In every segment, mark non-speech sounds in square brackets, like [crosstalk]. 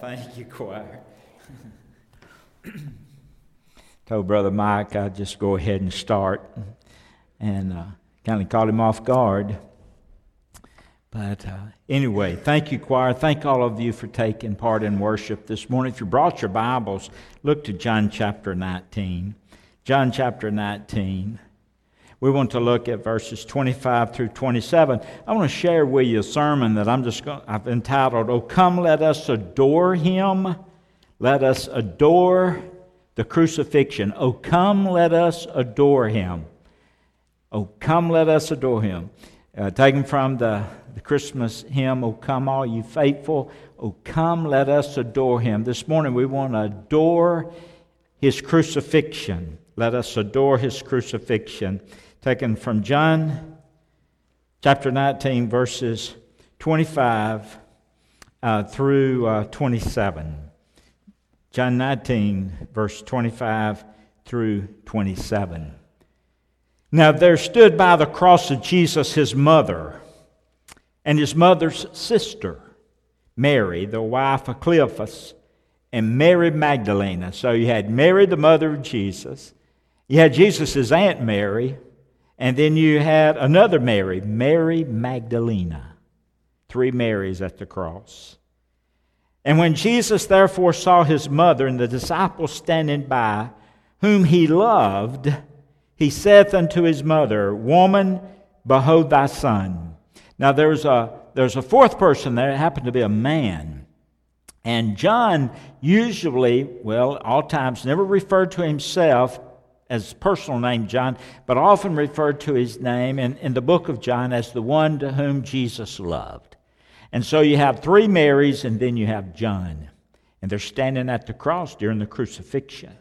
Thank you, choir. Told Brother Mike I'd just go ahead and start and uh, kind of caught him off guard. But uh, anyway, thank you, choir. Thank all of you for taking part in worship this morning. If you brought your Bibles, look to John chapter 19. John chapter 19. We want to look at verses 25 through 27. I want to share with you a sermon that I'm just going, I've entitled, Oh, come let us adore him. Let us adore the crucifixion. Oh, come let us adore him. Oh, come let us adore him. Uh, taken from the, the Christmas hymn, Oh, come all you faithful. Oh, come let us adore him. This morning we want to adore his crucifixion. Let us adore his crucifixion taken from John chapter 19, verses 25 uh, through uh, 27. John 19, verse 25 through 27. Now there stood by the cross of Jesus his mother and his mother's sister, Mary, the wife of Cleophas, and Mary Magdalene. So you had Mary, the mother of Jesus. You had Jesus' Aunt Mary, and then you had another Mary, Mary Magdalena. Three Marys at the cross. And when Jesus therefore saw his mother and the disciples standing by, whom he loved, he saith unto his mother, Woman, behold thy son. Now there's a, there's a fourth person there. It happened to be a man. And John usually, well, all times, never referred to himself as personal name John, but often referred to his name in, in the book of John as the one to whom Jesus loved. And so you have three Marys, and then you have John. And they're standing at the cross during the crucifixion.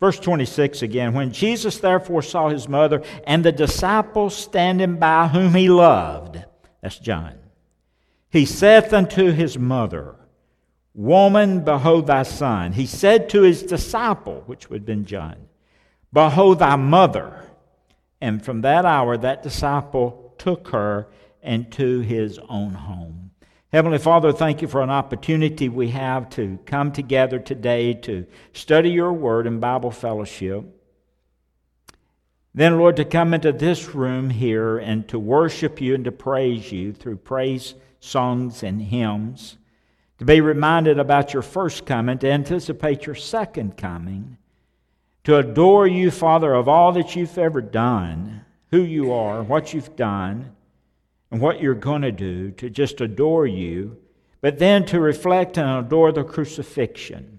Verse 26 again When Jesus therefore saw his mother and the disciples standing by whom he loved, that's John, he saith unto his mother, Woman, behold thy son. He said to his disciple, which would have been John, Behold thy mother. And from that hour, that disciple took her into his own home. Heavenly Father, thank you for an opportunity we have to come together today to study your word in Bible fellowship. Then, Lord, to come into this room here and to worship you and to praise you through praise songs and hymns, to be reminded about your first coming, to anticipate your second coming to adore you, Father, of all that you've ever done, who you are, what you've done, and what you're going to do, to just adore you, but then to reflect and adore the crucifixion.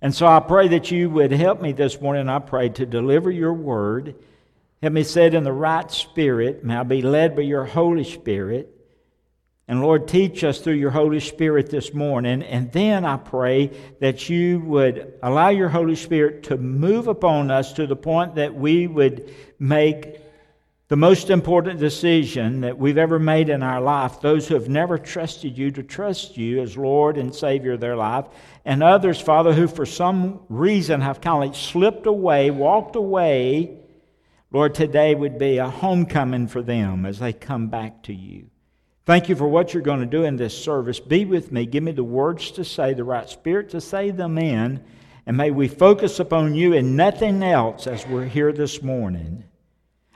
And so I pray that you would help me this morning. I pray to deliver your word. Help me say it in the right spirit. May I be led by your Holy Spirit. And Lord, teach us through your Holy Spirit this morning. And then I pray that you would allow your Holy Spirit to move upon us to the point that we would make the most important decision that we've ever made in our life. Those who have never trusted you to trust you as Lord and Savior of their life. And others, Father, who for some reason have kind of slipped away, walked away. Lord, today would be a homecoming for them as they come back to you. Thank you for what you're going to do in this service. Be with me. Give me the words to say, the right spirit to say them in. And may we focus upon you and nothing else as we're here this morning.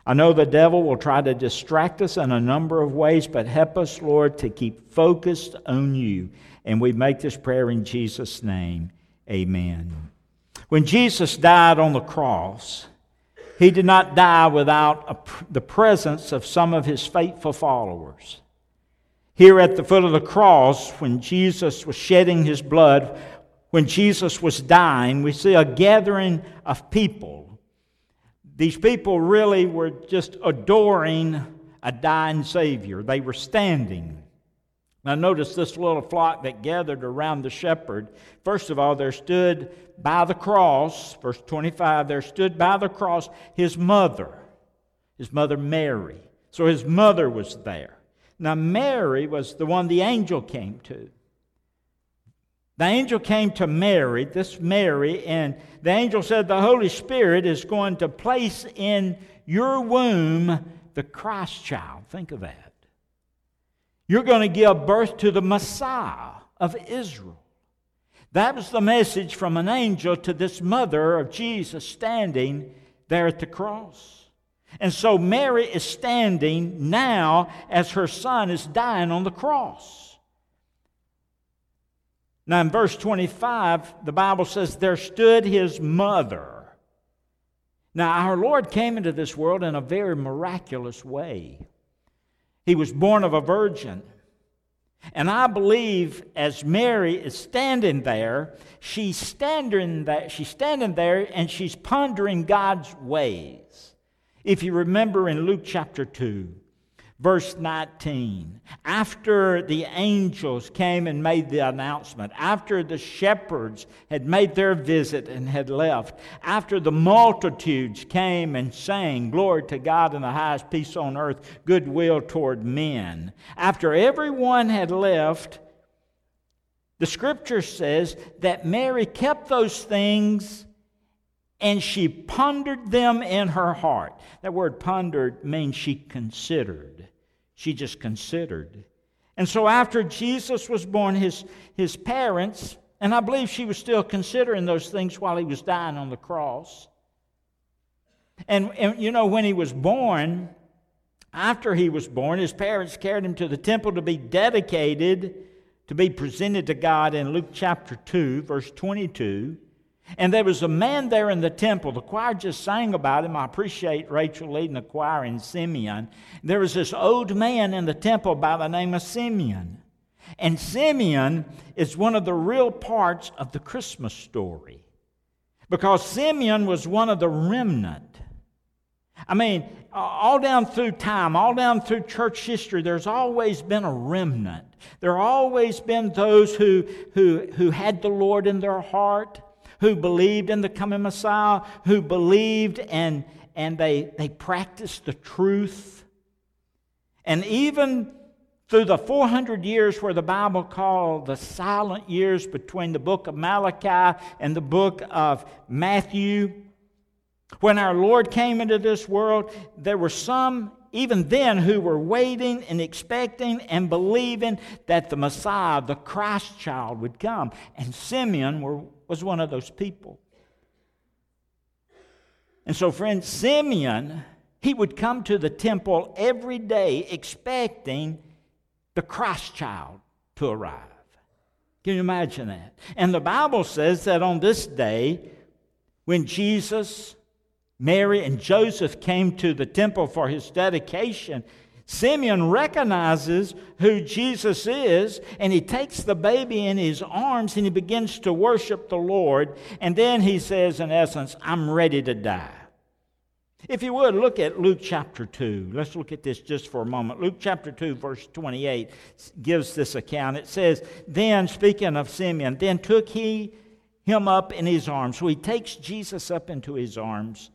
I know the devil will try to distract us in a number of ways, but help us, Lord, to keep focused on you. And we make this prayer in Jesus' name. Amen. When Jesus died on the cross, he did not die without the presence of some of his faithful followers. Here at the foot of the cross, when Jesus was shedding his blood, when Jesus was dying, we see a gathering of people. These people really were just adoring a dying Savior. They were standing. Now, notice this little flock that gathered around the shepherd. First of all, there stood by the cross, verse 25, there stood by the cross his mother, his mother Mary. So his mother was there. Now, Mary was the one the angel came to. The angel came to Mary, this Mary, and the angel said, The Holy Spirit is going to place in your womb the Christ child. Think of that. You're going to give birth to the Messiah of Israel. That was the message from an angel to this mother of Jesus standing there at the cross. And so Mary is standing now as her son is dying on the cross. Now, in verse 25, the Bible says, There stood his mother. Now, our Lord came into this world in a very miraculous way. He was born of a virgin. And I believe as Mary is standing there, she's standing there, she's standing there and she's pondering God's ways. If you remember in Luke chapter 2, Verse 19 After the angels came and made the announcement, after the shepherds had made their visit and had left, after the multitudes came and sang, Glory to God in the highest, peace on earth, goodwill toward men, after everyone had left, the scripture says that Mary kept those things and she pondered them in her heart. That word pondered means she considered. She just considered. And so after Jesus was born, his, his parents, and I believe she was still considering those things while he was dying on the cross. And, and you know, when he was born, after he was born, his parents carried him to the temple to be dedicated, to be presented to God in Luke chapter 2, verse 22. And there was a man there in the temple. The choir just sang about him. I appreciate Rachel leading the choir in Simeon. There was this old man in the temple by the name of Simeon. And Simeon is one of the real parts of the Christmas story because Simeon was one of the remnant. I mean, all down through time, all down through church history, there's always been a remnant. There always been those who, who, who had the Lord in their heart who believed in the coming Messiah, who believed and, and they, they practiced the truth. And even through the 400 years where the Bible called the silent years between the book of Malachi and the book of Matthew, when our Lord came into this world, there were some even then who were waiting and expecting and believing that the Messiah, the Christ child, would come. And Simeon were, was one of those people. And so, friends, Simeon, he would come to the temple every day expecting the Christ child to arrive. Can you imagine that? And the Bible says that on this day, when Jesus, Mary, and Joseph came to the temple for his dedication, Simeon recognizes who Jesus is, and he takes the baby in his arms and he begins to worship the Lord. And then he says, in essence, I'm ready to die. If you would, look at Luke chapter 2. Let's look at this just for a moment. Luke chapter 2, verse 28 gives this account. It says, Then, speaking of Simeon, then took he him up in his arms. So he takes Jesus up into his arms.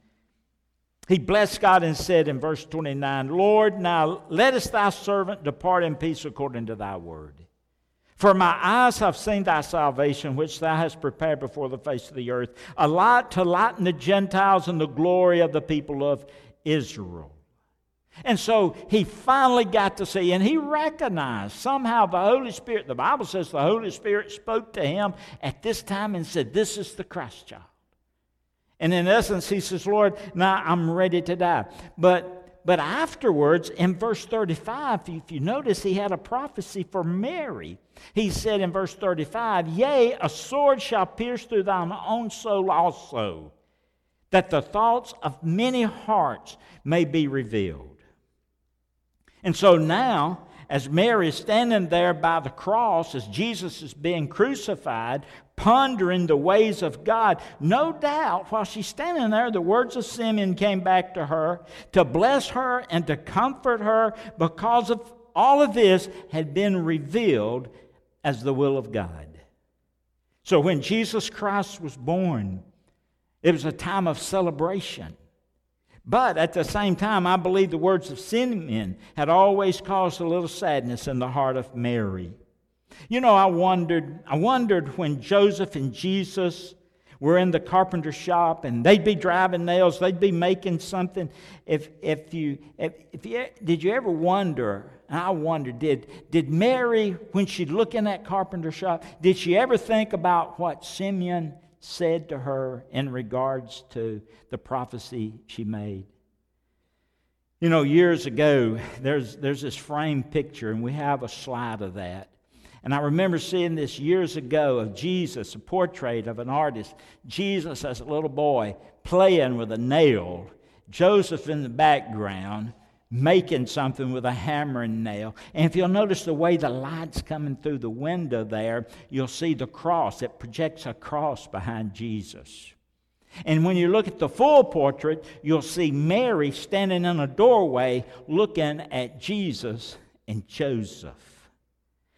He blessed God and said in verse 29, Lord, now lettest thy servant depart in peace according to thy word. For my eyes have seen thy salvation, which thou hast prepared before the face of the earth, a light to lighten the Gentiles and the glory of the people of Israel. And so he finally got to see, and he recognized somehow the Holy Spirit. The Bible says the Holy Spirit spoke to him at this time and said, This is the Christ child. And in essence, he says, Lord, now I'm ready to die. But, but afterwards, in verse 35, if you notice, he had a prophecy for Mary. He said in verse 35, Yea, a sword shall pierce through thine own soul also, that the thoughts of many hearts may be revealed. And so now, as Mary is standing there by the cross, as Jesus is being crucified, pondering the ways of God, no doubt while she's standing there, the words of Simeon came back to her to bless her and to comfort her because of all of this had been revealed as the will of God. So when Jesus Christ was born, it was a time of celebration. But at the same time, I believe the words of Simeon had always caused a little sadness in the heart of Mary. You know, I wondered, I wondered when Joseph and Jesus were in the carpenter shop and they'd be driving nails, they'd be making something. If, if you, if, if you, did you ever wonder I wonder, did, did Mary, when she'd look in that carpenter shop, did she ever think about what Simeon said to her in regards to the prophecy she made? You know, years ago, there's, there's this frame picture, and we have a slide of that. And I remember seeing this years ago of Jesus, a portrait of an artist, Jesus as a little boy playing with a nail, Joseph in the background making something with a hammer and nail. And if you'll notice the way the light's coming through the window there, you'll see the cross. It projects a cross behind Jesus. And when you look at the full portrait, you'll see Mary standing in a doorway looking at Jesus and Joseph.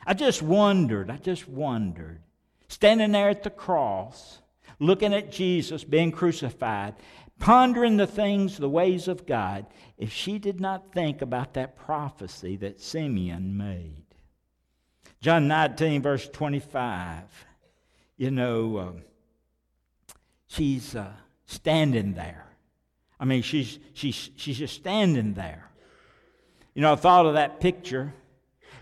I just wondered, I just wondered, standing there at the cross, looking at Jesus being crucified, pondering the things, the ways of God, if she did not think about that prophecy that Simeon made. John 19, verse 25, you know. Uh, she's uh, standing there. I mean, she's, she's, she's just standing there. You know, I thought of that picture,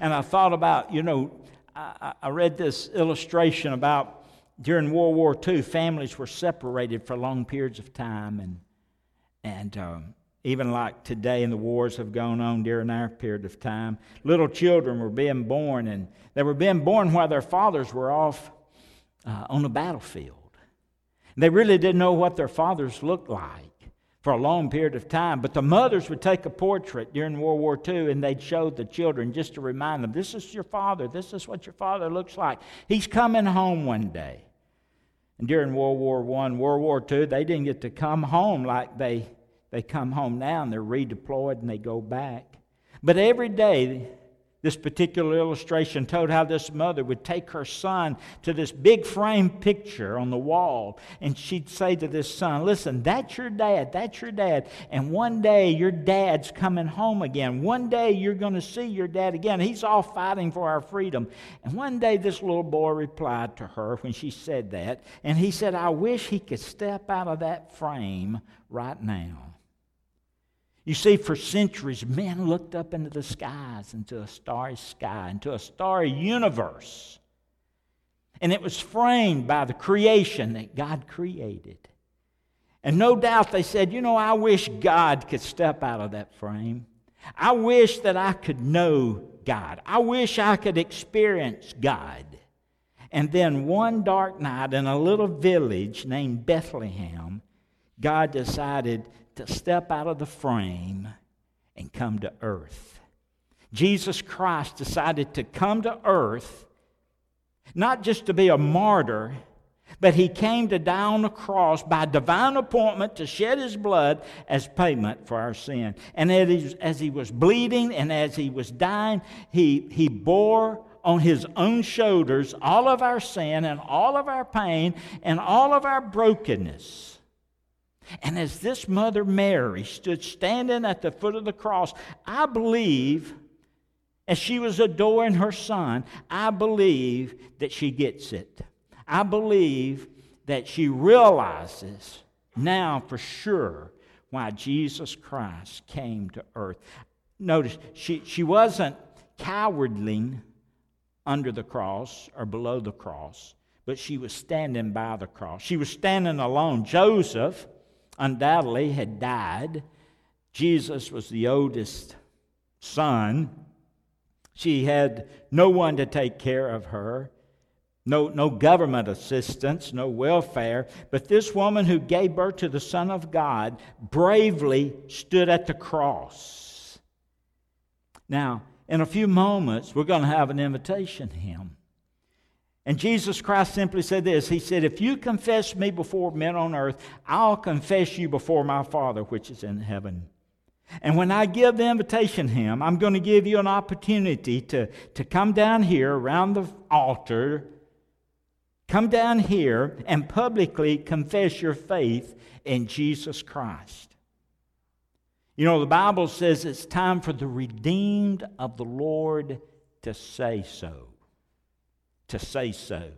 and I thought about, you know, I, I read this illustration about during World War II, families were separated for long periods of time, and, and um, even like today, and the wars have gone on during our period of time, little children were being born, and they were being born while their fathers were off uh, on the battlefield. They really didn't know what their fathers looked like for a long period of time. But the mothers would take a portrait during World War II and they'd show the children just to remind them this is your father, this is what your father looks like. He's coming home one day. And during World War I, World War II, they didn't get to come home like they, they come home now and they're redeployed and they go back. But every day this particular illustration told how this mother would take her son to this big frame picture on the wall, and she'd say to this son, Listen, that's your dad, that's your dad, and one day your dad's coming home again. One day you're going to see your dad again. He's all fighting for our freedom. And one day this little boy replied to her when she said that, and he said, I wish he could step out of that frame right now. You see, for centuries, men looked up into the skies, into a starry sky, into a starry universe. And it was framed by the creation that God created. And no doubt they said, You know, I wish God could step out of that frame. I wish that I could know God. I wish I could experience God. And then one dark night in a little village named Bethlehem, God decided to step out of the frame and come to earth. Jesus Christ decided to come to earth not just to be a martyr, but he came to die on the cross by divine appointment to shed his blood as payment for our sin. And as he was bleeding and as he was dying, he, he bore on his own shoulders all of our sin and all of our pain and all of our brokenness. And as this Mother Mary stood standing at the foot of the cross, I believe, as she was adoring her son, I believe that she gets it. I believe that she realizes now for sure why Jesus Christ came to earth. Notice, she, she wasn't cowardly under the cross or below the cross, but she was standing by the cross. She was standing alone. Joseph, undoubtedly had died. Jesus was the oldest son. She had no one to take care of her, no, no government assistance, no welfare. But this woman who gave birth to the Son of God bravely stood at the cross. Now, in a few moments, we're going to have an invitation hymn. And Jesus Christ simply said this He said, If you confess me before men on earth, I'll confess you before my Father which is in heaven. And when I give the invitation hymn, I'm going to give you an opportunity to, to come down here around the altar, come down here and publicly confess your faith in Jesus Christ. You know, the Bible says it's time for the redeemed of the Lord to say so to say so.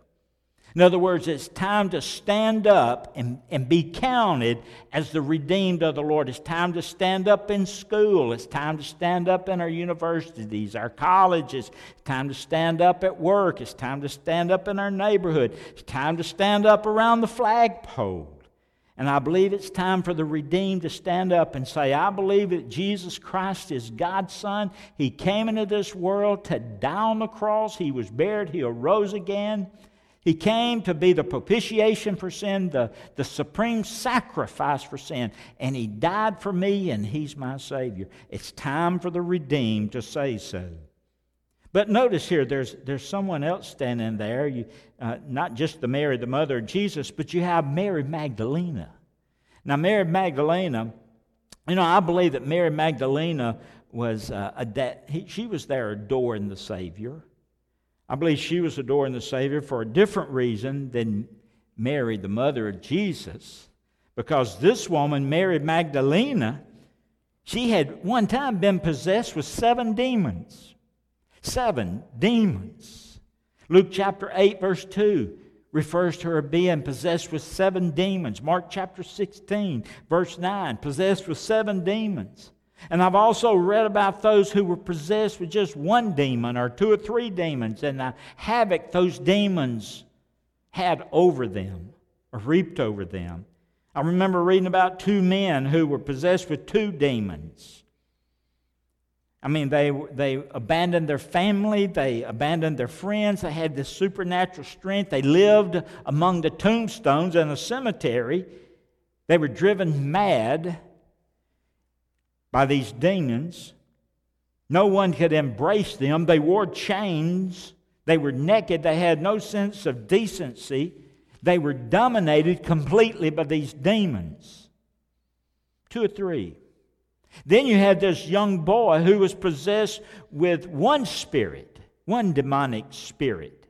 In other words, it's time to stand up and, and be counted as the redeemed of the Lord. It's time to stand up in school. It's time to stand up in our universities, our colleges. It's time to stand up at work. It's time to stand up in our neighborhood. It's time to stand up around the flagpole. And I believe it's time for the redeemed to stand up and say, I believe that Jesus Christ is God's Son. He came into this world to die on the cross. He was buried. He arose again. He came to be the propitiation for sin, the, the supreme sacrifice for sin. And He died for me, and He's my Savior. It's time for the redeemed to say so. But notice here, there's, there's someone else standing there. You, uh, not just the Mary, the mother of Jesus, but you have Mary Magdalena. Now, Mary Magdalena, you know, I believe that Mary Magdalena was uh, a de- he, she was there adoring the Savior. I believe she was adoring the Savior for a different reason than Mary, the mother of Jesus, because this woman, Mary Magdalena, she had one time been possessed with seven demons. Seven demons. Luke chapter 8, verse 2 refers to her being possessed with seven demons. Mark chapter 16, verse 9, possessed with seven demons. And I've also read about those who were possessed with just one demon or two or three demons and the havoc those demons had over them or reaped over them. I remember reading about two men who were possessed with two demons. I mean, they, they abandoned their family, they abandoned their friends, they had this supernatural strength. They lived among the tombstones in a cemetery. They were driven mad by these demons. No one could embrace them. They wore chains. They were naked. They had no sense of decency. They were dominated completely by these demons. Two or three. Then you had this young boy who was possessed with one spirit, one demonic spirit.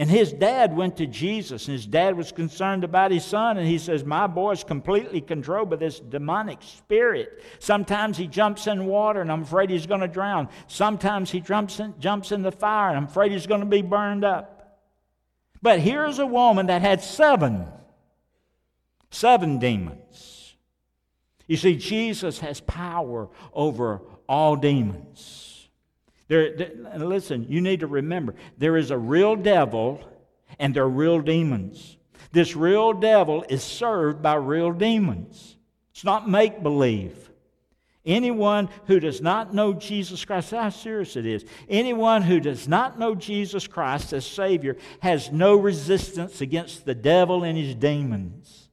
And his dad went to Jesus, and his dad was concerned about his son, and he says, My boy's completely controlled by this demonic spirit. Sometimes he jumps in water, and I'm afraid he's going to drown. Sometimes he jumps in, jumps in the fire, and I'm afraid he's going to be burned up. But here's a woman that had seven, seven demons. You see, Jesus has power over all demons. There, there, listen, you need to remember there is a real devil and there are real demons. This real devil is served by real demons. It's not make believe. Anyone who does not know Jesus Christ, how serious it is. Anyone who does not know Jesus Christ as Savior has no resistance against the devil and his demons.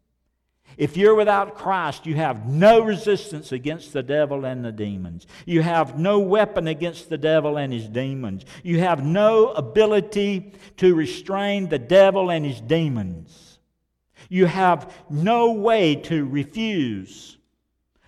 If you're without Christ, you have no resistance against the devil and the demons. You have no weapon against the devil and his demons. You have no ability to restrain the devil and his demons. You have no way to refuse,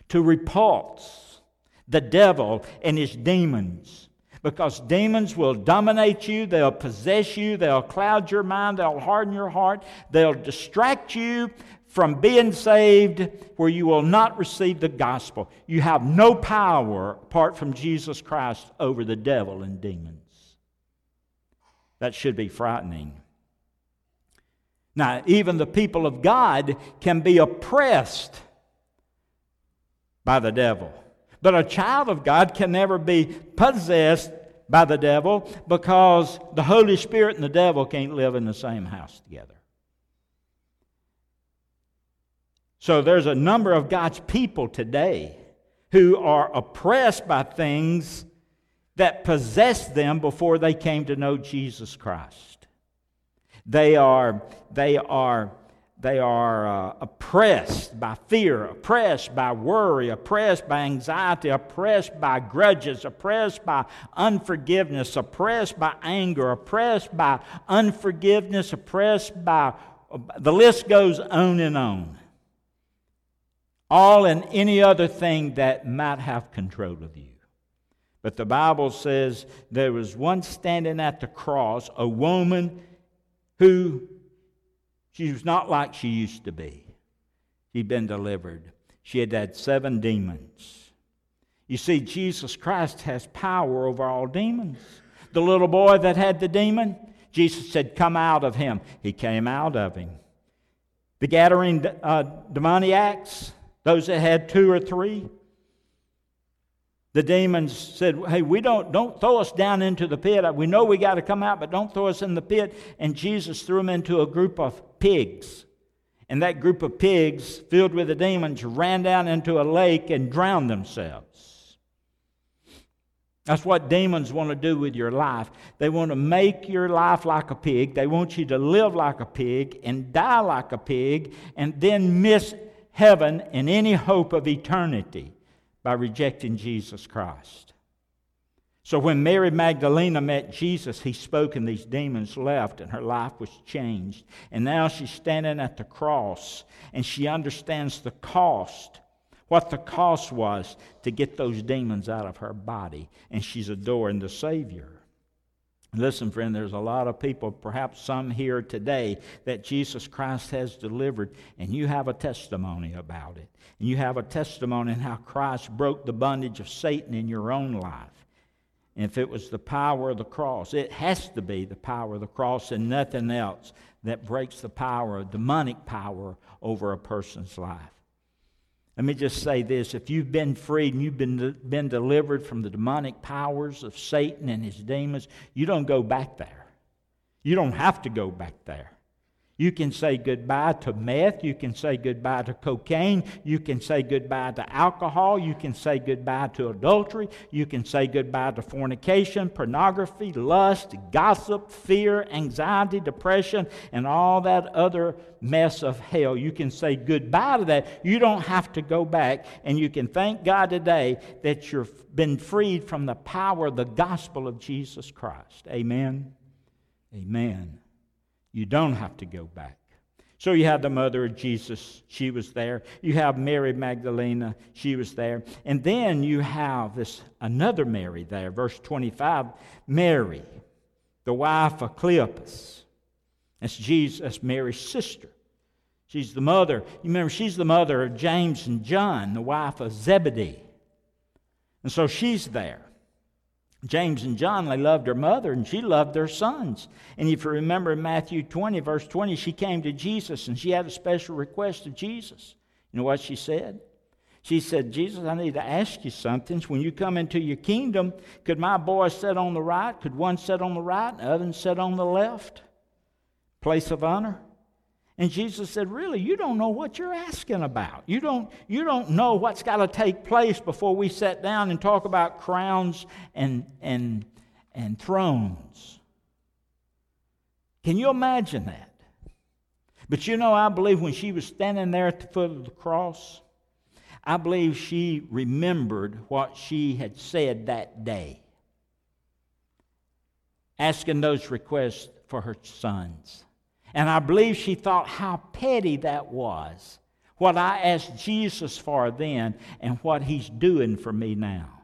to repulse the devil and his demons. Because demons will dominate you, they'll possess you, they'll cloud your mind, they'll harden your heart, they'll distract you from being saved where you will not receive the gospel. You have no power apart from Jesus Christ over the devil and demons. That should be frightening. Now, even the people of God can be oppressed by the devil. But a child of God can never be possessed by the devil because the Holy Spirit and the devil can't live in the same house together. So there's a number of God's people today who are oppressed by things that possessed them before they came to know Jesus Christ. They are, they are, they are uh, oppressed by fear, oppressed by worry, oppressed by anxiety, oppressed by grudges, oppressed by unforgiveness, oppressed by anger, oppressed by unforgiveness, oppressed by the list goes on and on all and any other thing that might have control of you. But the Bible says there was one standing at the cross, a woman who she was not like she used to be. She'd been delivered. She had had seven demons. You see, Jesus Christ has power over all demons. The little boy that had the demon, Jesus said, Come out of him. He came out of him. The Gadarene uh, demoniacs, those that had two or three, the demons said, Hey, we don't, don't throw us down into the pit. We know we got to come out, but don't throw us in the pit. And Jesus threw them into a group of pigs. And that group of pigs, filled with the demons, ran down into a lake and drowned themselves. That's what demons want to do with your life. They want to make your life like a pig. They want you to live like a pig and die like a pig and then miss heaven and any hope of eternity by rejecting Jesus Christ. So when Mary Magdalena met Jesus, he spoke and these demons left and her life was changed. And now she's standing at the cross and she understands the cost, what the cost was to get those demons out of her body. And she's adoring the Savior. Listen, friend, there's a lot of people, perhaps some here today, that Jesus Christ has delivered, and you have a testimony about it. And you have a testimony in how Christ broke the bondage of Satan in your own life. And if it was the power of the cross, it has to be the power of the cross and nothing else that breaks the power, demonic power, over a person's life. Let me just say this if you've been freed and you've been, been delivered from the demonic powers of Satan and his demons, you don't go back there. You don't have to go back there. You can say goodbye to meth. You can say goodbye to cocaine. You can say goodbye to alcohol. You can say goodbye to adultery. You can say goodbye to fornication, pornography, lust, gossip, fear, anxiety, depression, and all that other mess of hell. You can say goodbye to that. You don't have to go back. And you can thank God today that you've been freed from the power of the gospel of Jesus Christ. Amen. Amen. You don't have to go back. So you have the mother of Jesus, she was there. You have Mary Magdalena, she was there. And then you have this another Mary there, verse 25, Mary, the wife of Cleopas. That's Jesus, that's Mary's sister. She's the mother. You remember, she's the mother of James and John, the wife of Zebedee. And so she's there. James and John, they loved their mother and she loved their sons. And if you remember in Matthew 20, verse 20, she came to Jesus and she had a special request of Jesus. You know what she said? She said, Jesus, I need to ask you something. When you come into your kingdom, could my boy sit on the right? Could one sit on the right and the other sit on the left? Place of honor? And Jesus said, Really, you don't know what you're asking about. You don't, you don't know what's got to take place before we sit down and talk about crowns and, and, and thrones. Can you imagine that? But you know, I believe when she was standing there at the foot of the cross, I believe she remembered what she had said that day, asking those requests for her sons. And I believe she thought how petty that was. What I asked Jesus for then and what he's doing for me now.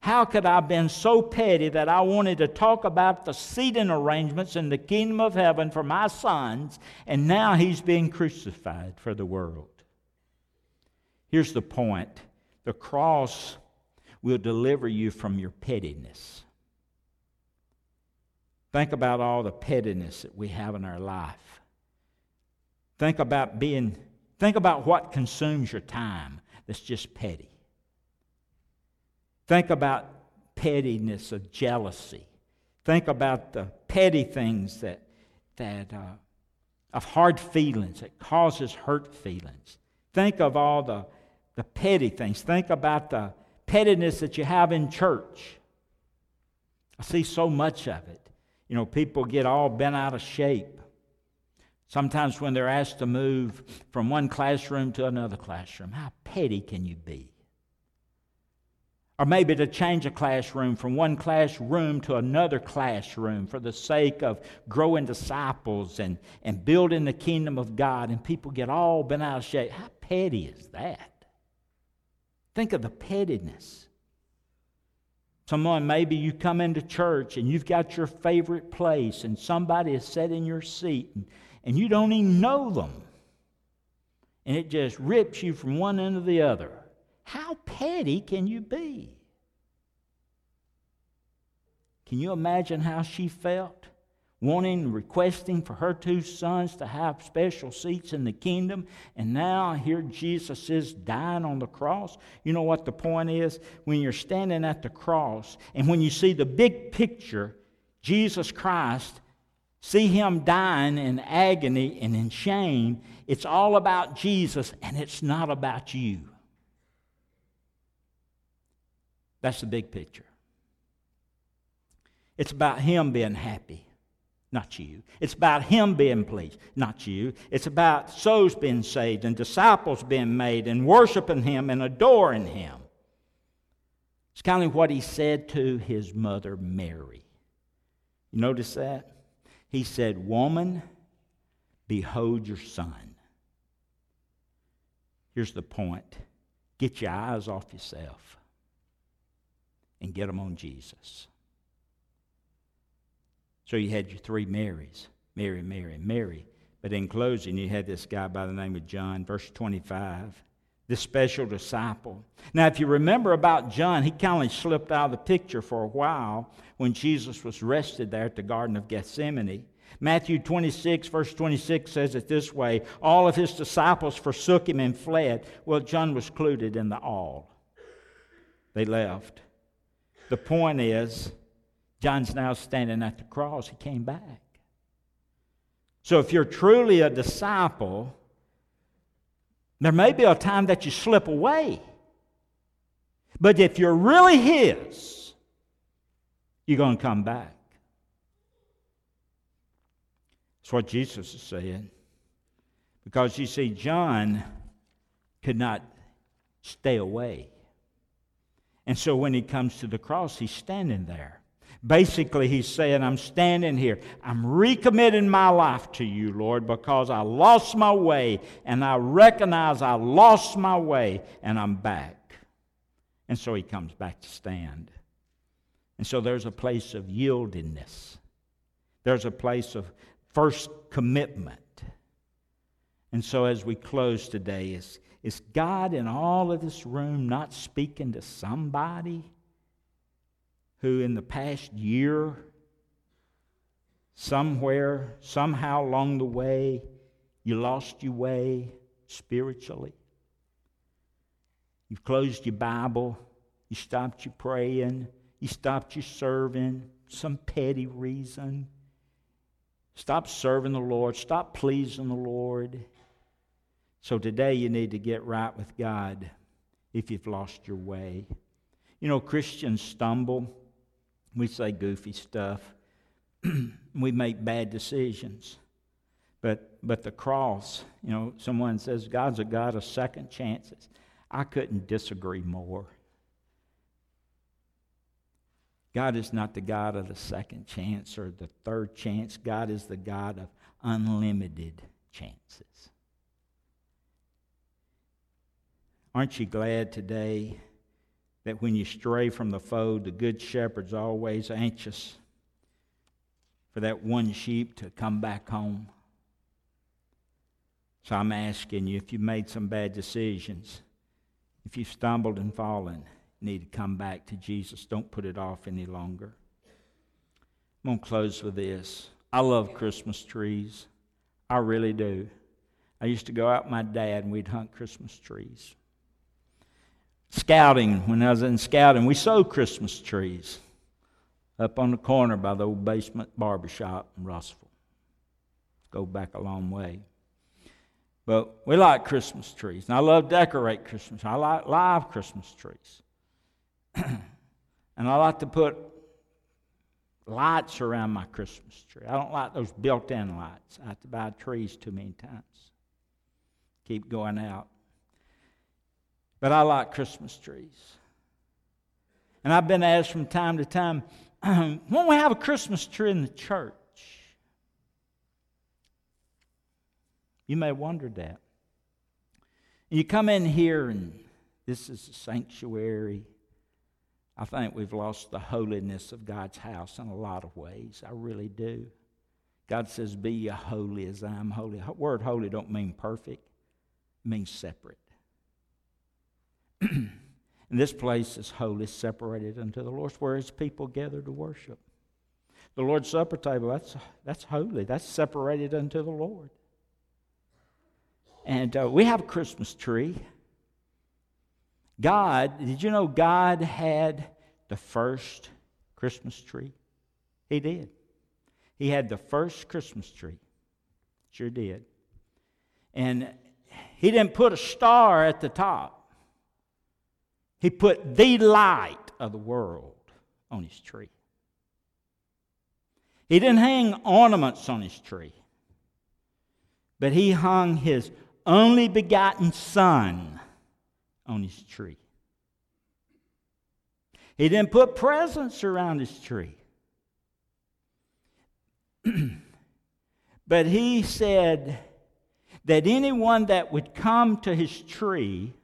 How could I have been so petty that I wanted to talk about the seating arrangements in the kingdom of heaven for my sons, and now he's being crucified for the world? Here's the point the cross will deliver you from your pettiness. Think about all the pettiness that we have in our life. Think about being, think about what consumes your time that's just petty. Think about pettiness of jealousy. Think about the petty things that, that uh, of hard feelings that causes hurt feelings. Think of all the, the petty things. Think about the pettiness that you have in church. I see so much of it. You know, people get all bent out of shape. Sometimes when they're asked to move from one classroom to another classroom, how petty can you be? Or maybe to change a classroom from one classroom to another classroom for the sake of growing disciples and, and building the kingdom of God, and people get all bent out of shape. How petty is that? Think of the pettiness. Someone, maybe you come into church and you've got your favorite place, and somebody is sitting in your seat, and, and you don't even know them. And it just rips you from one end to the other. How petty can you be? Can you imagine how she felt? Wanting, requesting for her two sons to have special seats in the kingdom. And now here Jesus is dying on the cross. You know what the point is? When you're standing at the cross and when you see the big picture, Jesus Christ, see him dying in agony and in shame, it's all about Jesus and it's not about you. That's the big picture. It's about him being happy not you. It's about Him being pleased, not you. It's about souls being saved and disciples being made and worshiping Him and adoring Him. It's kind of what He said to His mother Mary. You notice that? He said, Woman, behold your son. Here's the point get your eyes off yourself and get them on Jesus. So you had your three Marys Mary, Mary, Mary. But in closing, you had this guy by the name of John, verse 25, this special disciple. Now, if you remember about John, he kind of slipped out of the picture for a while when Jesus was rested there at the Garden of Gethsemane. Matthew 26, verse 26 says it this way All of his disciples forsook him and fled. Well, John was included in the all. They left. The point is, John's now standing at the cross. He came back. So if you're truly a disciple, there may be a time that you slip away. But if you're really His, you're going to come back. That's what Jesus is saying. Because you see, John could not stay away. And so when he comes to the cross, he's standing there. Basically, he's saying, I'm standing here. I'm recommitting my life to you, Lord, because I lost my way and I recognize I lost my way and I'm back. And so he comes back to stand. And so there's a place of yieldingness, there's a place of first commitment. And so as we close today, is, is God in all of this room not speaking to somebody? Who in the past year, somewhere, somehow along the way, you lost your way spiritually. You've closed your Bible, you stopped your praying, you stopped your serving, some petty reason. Stop serving the Lord, stop pleasing the Lord. So today you need to get right with God if you've lost your way. You know, Christians stumble we say goofy stuff. [clears throat] we make bad decisions. But, but the cross, you know, someone says God's a God of second chances. I couldn't disagree more. God is not the God of the second chance or the third chance. God is the God of unlimited chances. Aren't you glad today that when you stray from the fold, the good shepherd's always anxious for that one sheep to come back home. So I'm asking you if you've made some bad decisions, if you've stumbled and fallen, need to come back to Jesus. Don't put it off any longer. I'm going to close with this. I love Christmas trees. I really do. I used to go out with my dad and we'd hunt Christmas trees scouting, when I was in scouting, we sold Christmas trees up on the corner by the old basement barber shop in Russellville. Go back a long way. But we like Christmas trees. And I love decorate Christmas. I like live Christmas trees. [clears throat] and I like to put lights around my Christmas tree. I don't like those built in lights. I have to buy trees too many times. Keep going out. But I like Christmas trees. And I've been asked from time to time, [clears throat] won't we have a Christmas tree in the church? You may wonder that. You come in here, and this is a sanctuary. I think we've lost the holiness of God's house in a lot of ways. I really do. God says, Be ye holy as I am holy. The word holy don't mean perfect, it means separate. And [clears throat] this place is holy, separated unto the Lord, where his people gather to worship. The Lord's Supper table, that's, that's holy. That's separated unto the Lord. And uh, we have a Christmas tree. God, did you know God had the first Christmas tree? He did. He had the first Christmas tree. Sure did. And he didn't put a star at the top, he put the light of the world on his tree. He didn't hang ornaments on his tree, but he hung his only begotten Son on his tree. He didn't put presents around his tree. [clears throat] but he said that anyone that would come to his tree,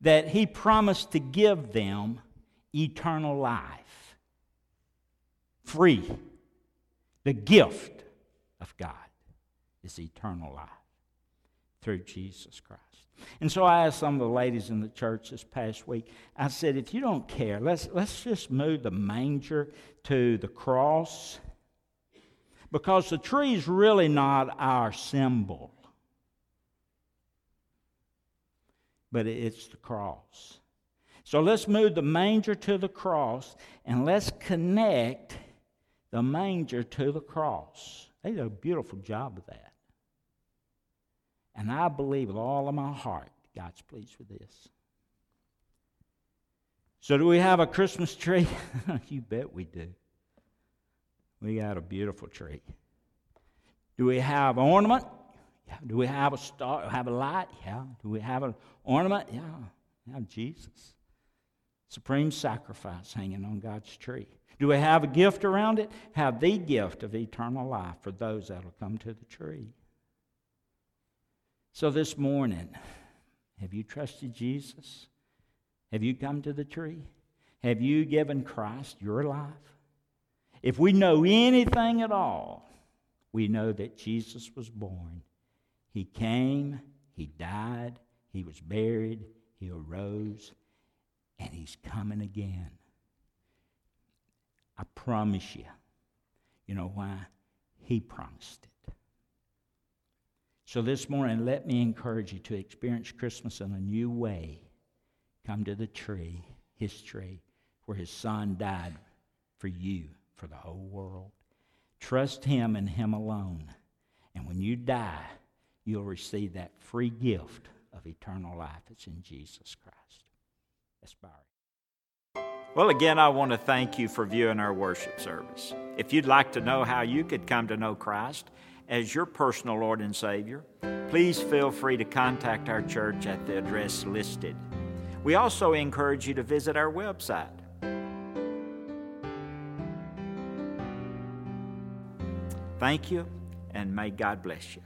that he promised to give them eternal life. Free. The gift of God is eternal life through Jesus Christ. And so I asked some of the ladies in the church this past week, I said, if you don't care, let's, let's just move the manger to the cross because the tree is really not our symbol, but it's the cross. So let's move the manger to the cross and let's connect the manger to the cross. They did a beautiful job of that. And I believe with all of my heart God's pleased with this. So, do we have a Christmas tree? [laughs] you bet we do. We got a beautiful tree. Do we have ornament? Yeah. Do we have a star? Have a light? Yeah. Do we have an ornament? Yeah. Have Jesus. Supreme sacrifice hanging on God's tree. Do we have a gift around it? Have the gift of eternal life for those that will come to the tree. So this morning, have you trusted Jesus? Have you come to the tree? Have you given Christ your life? If we know anything at all, we know that Jesus was born. He came, He died, He was buried, He arose, and He's coming again. I promise you. You know why? He promised it. So this morning, let me encourage you to experience Christmas in a new way. Come to the tree, his tree, where his son died for you, for the whole world. Trust him and him alone. And when you die, you'll receive that free gift of eternal life. It's in Jesus Christ. Let's bow. Well, again, I want to thank you for viewing our worship service. If you'd like to know how you could come to know Christ, as your personal Lord and Savior, please feel free to contact our church at the address listed. We also encourage you to visit our website. Thank you, and may God bless you.